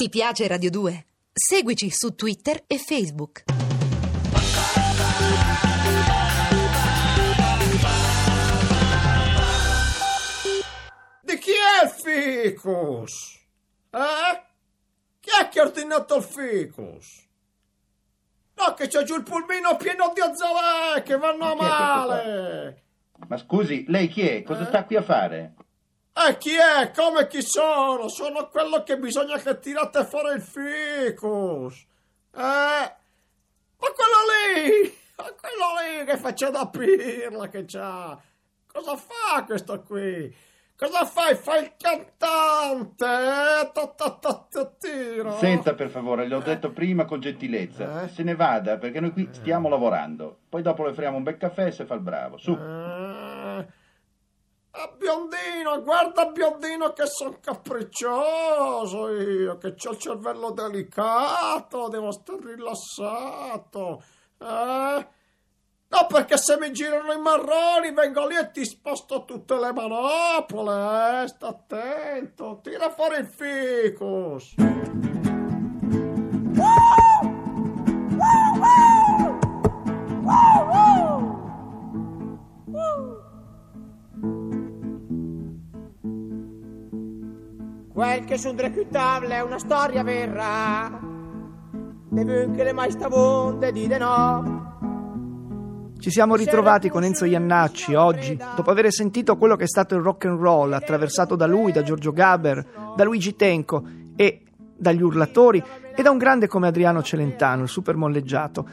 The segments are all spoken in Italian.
Ti piace Radio 2? Seguici su Twitter e Facebook. Di chi è il ficus? Eh? Chi è che ha ordinato il ficus? No, che c'è giù il pulmino pieno di azzalè che vanno questo male. Ma scusi, lei chi è? Cosa sta qui a fare? E chi è? Come chi sono? Sono quello che bisogna che tirate fuori il ficus. Eh? Ma quello lì! Ma quello lì che faccia da pirla che c'ha! Cosa fa questo qui? Cosa fai? Fai il cantante? Eh? Ta ta ta ta tiro. Senta, per favore, le ho detto prima con gentilezza. Eh? Se ne vada, perché noi qui stiamo lavorando. Poi dopo le offriamo un bel caffè e se fa il bravo. Su. Eh, ah, biondino, guarda biondino che sono capriccioso io, che ho il cervello delicato, devo stare rilassato. Eh? No, perché se mi girano i marroni vengo lì e ti sposto tutte le manopole, eh? Sta attento, tira fuori il ficus. Che sul reclutable è una storia vera. Deve che le mai stavonde dire no. Ci siamo ritrovati con Enzo Iannacci oggi, dopo aver sentito quello che è stato il rock and roll attraversato da lui, da Giorgio Gaber, da Luigi Tenco e dagli urlatori e da un grande come Adriano Celentano, il super molleggiato.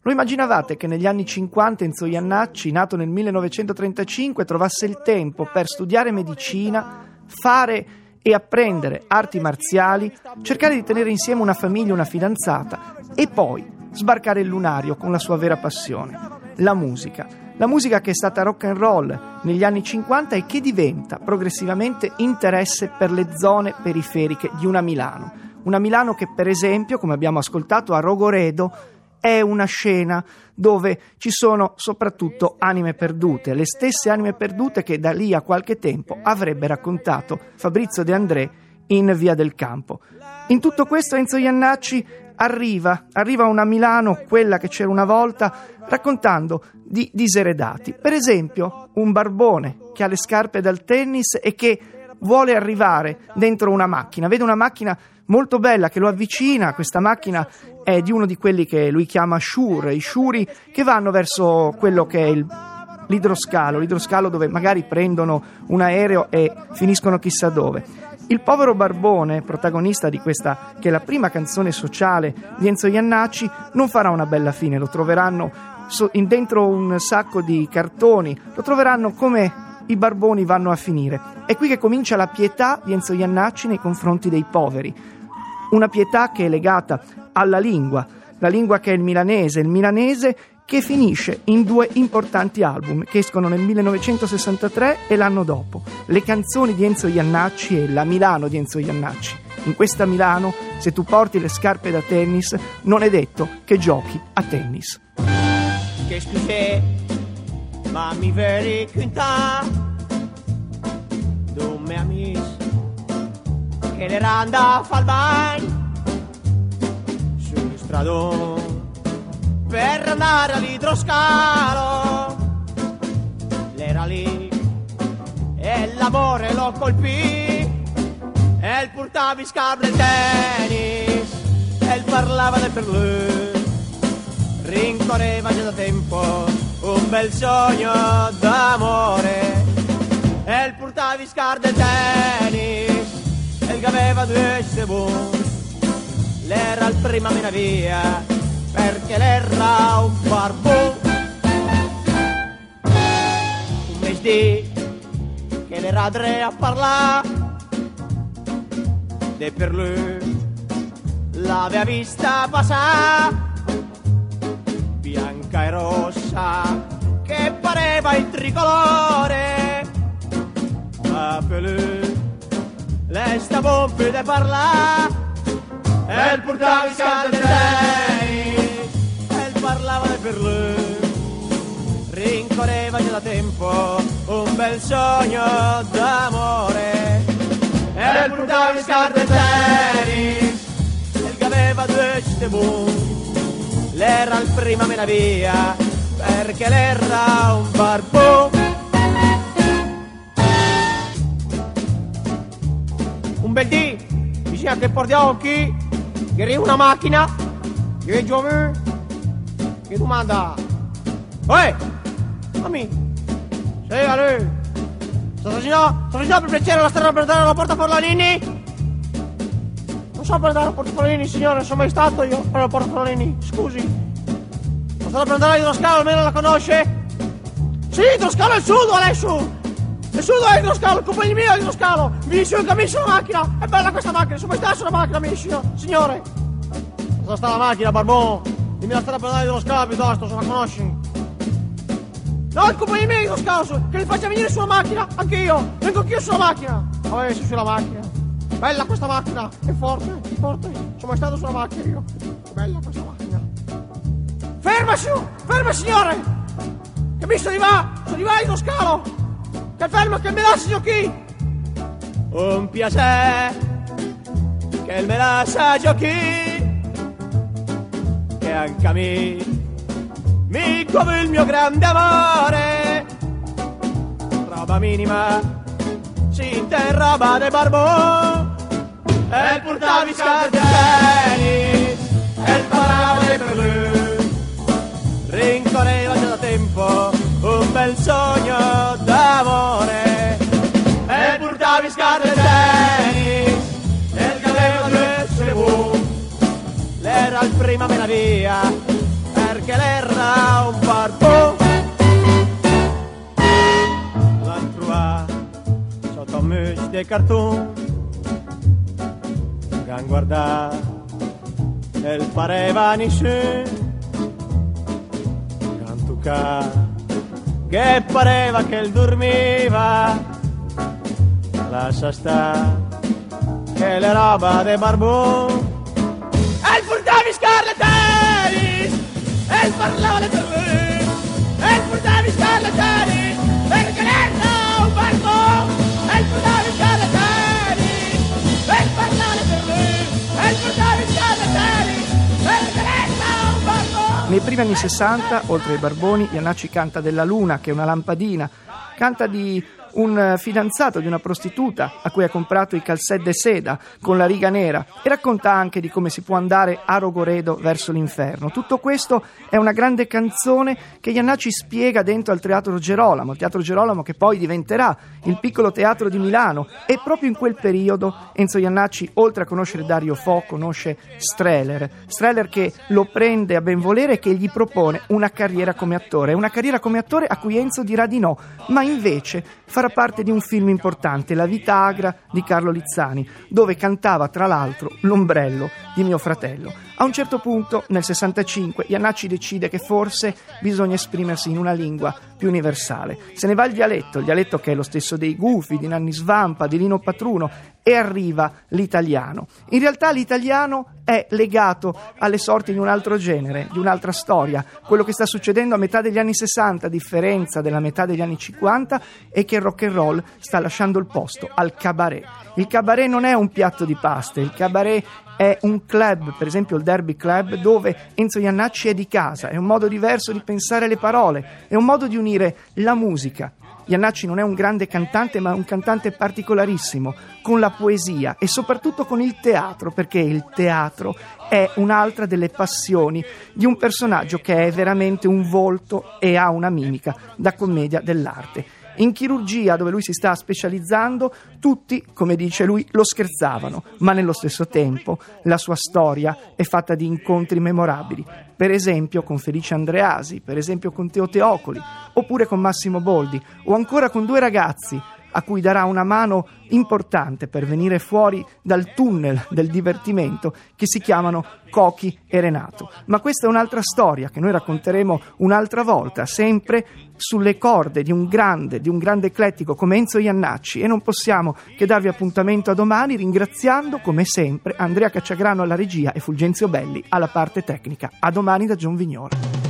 Lo immaginavate che negli anni 50 Enzo Iannacci, nato nel 1935, trovasse il tempo per studiare medicina, fare e apprendere arti marziali, cercare di tenere insieme una famiglia e una fidanzata e poi sbarcare il lunario con la sua vera passione, la musica. La musica che è stata rock and roll negli anni 50 e che diventa progressivamente interesse per le zone periferiche di una Milano. Una Milano che per esempio, come abbiamo ascoltato a Rogoredo, è una scena dove ci sono soprattutto anime perdute, le stesse anime perdute che da lì a qualche tempo avrebbe raccontato Fabrizio De André in Via del Campo. In tutto questo Enzo Iannacci arriva, arriva una Milano, quella che c'era una volta, raccontando di diseredati. Per esempio, un barbone che ha le scarpe dal tennis e che vuole arrivare dentro una macchina. Vede una macchina molto bella che lo avvicina, questa macchina è di uno di quelli che lui chiama Shure, i Shuri che vanno verso quello che è il, l'idroscalo, l'idroscalo dove magari prendono un aereo e finiscono chissà dove. Il povero Barbone, protagonista di questa che è la prima canzone sociale di Enzo Iannacci, non farà una bella fine, lo troveranno so- dentro un sacco di cartoni, lo troveranno come i barboni vanno a finire. È qui che comincia la pietà di Enzo Iannacci nei confronti dei poveri. Una pietà che è legata alla lingua, la lingua che è il milanese, il milanese che finisce in due importanti album che escono nel 1963 e l'anno dopo. Le canzoni di Enzo Iannacci e la Milano di Enzo Iannacci. In questa Milano, se tu porti le scarpe da tennis, non è detto che giochi a tennis. Que tu fais Mammi veri quinta mes amis Che le randa fa il bagno Sul stradone Per andare all'idroscalo L'era lì E l'amore lo colpì E il portavi scarpe del tennis E il parlava del per lui. Rincorreva già da tempo un bel sogno d'amore e il portavi scar del tennis. e il che aveva due secondi l'era il prima mena perché l'era un barbone un mese che l'era Andrea a parlare e per lui l'aveva vista passare bianca e rossa che pareva il tricolore. Ma per lui lei stava un più di parlare e il portava in scala del tennis e il parlava per lui rincorreva già da tempo un bel sogno d'amore e il portava in scala del tennis c'est bon. L'era il prima me la via, perché l'era un barbò. Che portiamo chi? Che arriva una macchina, che giovane, che domanda. Oi, Ami, sì, a lui. Sta signora, sta signora per piacere la strada per andare alla porta Forlanini? Non so per andare alla porta Forlanini, signore, non sono mai stato io per la porta Forlanini, scusi. La strada per andare a Idroscalo, almeno la conosce? Sì, Idroscalo è il sudo adesso! Sudo è Idroscalo, il compagno mio è Idroscalo! Mi dice un camicio sulla macchina! È bella questa macchina, sono mai stato sulla macchina, mi dice, signore! Dove sta la macchina, Barbon? Dimmi la strada per andare a Idroscalo piuttosto, se la conosci. No, il compagno mio lo scauso, che li faccia venire sulla macchina, anche io, vengo anch'io sulla macchina. Vabbè, sei sulla macchina. Bella questa macchina, è forte, è forte. Sono mai stato sulla macchina io. Bella questa macchina. Ferma su, ferma signore! Che mi sto di va, sto di va lo scalo! Che fermo, che me la signor chi? Un piacere, che me la sa giochi, che anche a me mi come il mio grande amore. Roba minima, si interroba de barbò, e portavi scarpelli, e il parole per lui. Rincorreva già da tempo un bel sogno l'era il prima meraviglia perché l'era un barbò. Trovato sotto un mus di cartone, che han guardato e il pareva che han toccato, che pareva che il dormiva, lascia stare, che le roba de barbò, e il portavi scarletteris, e parlava per me, e portavi scarlatani, perché l'erno un barco, e portavi scarlatani, e parlava per me, e portavi scarlatani, perché l'erno un barco. Nei primi anni 60, oltre ai barboni, Iannacci canta della luna, che è una lampadina, canta di un fidanzato di una prostituta a cui ha comprato i calzè de seda con la riga nera. E racconta anche di come si può andare a Rogoredo verso l'inferno. Tutto questo è una grande canzone che Iannacci spiega dentro al Teatro Gerolamo, il Teatro Gerolamo che poi diventerà il piccolo teatro di Milano. E proprio in quel periodo Enzo Iannacci, oltre a conoscere Dario Fo, conosce Streller, Streller che lo prende a benvolere e che gli propone una carriera come attore, una carriera come attore a cui Enzo dirà di no, ma invece farà farà parte di un film importante, La vita agra di Carlo Lizzani, dove cantava tra l'altro L'ombrello di mio fratello. A un certo punto, nel 65, Iannacci decide che forse bisogna esprimersi in una lingua più universale. Se ne va il dialetto, il dialetto che è lo stesso dei Gufi, di Nanni Svampa, di Lino Patruno, e arriva l'italiano. In realtà l'italiano è legato alle sorti di un altro genere, di un'altra storia. Quello che sta succedendo a metà degli anni 60, a differenza della metà degli anni 50, è che il rock and roll sta lasciando il posto al cabaret. Il cabaret non è un piatto di pasta, il cabaret è un club, per esempio il Derby Club, dove Enzo Iannacci è di casa, è un modo diverso di pensare le parole, è un modo di unire la musica. Iannacci non è un grande cantante, ma è un cantante particolarissimo, con la poesia e soprattutto con il teatro, perché il teatro è un'altra delle passioni di un personaggio che è veramente un volto e ha una mimica da commedia dell'arte. In chirurgia, dove lui si sta specializzando, tutti, come dice lui, lo scherzavano, ma nello stesso tempo la sua storia è fatta di incontri memorabili, per esempio con Felice Andreasi, per esempio con Teo Teocoli, oppure con Massimo Boldi, o ancora con due ragazzi a cui darà una mano importante per venire fuori dal tunnel del divertimento che si chiamano Cochi e Renato. Ma questa è un'altra storia che noi racconteremo un'altra volta, sempre sulle corde di un grande, di un grande eclettico come Enzo Iannacci e non possiamo che darvi appuntamento a domani ringraziando come sempre Andrea Cacciagrano alla regia e Fulgenzio Belli alla parte tecnica. A domani da John Vignore.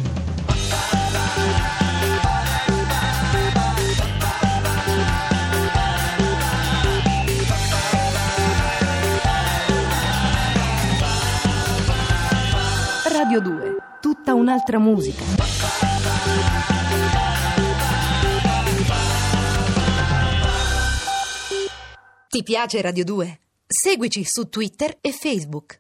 Radio 2, tutta un'altra musica. Ti piace Radio 2? Seguici su Twitter e Facebook.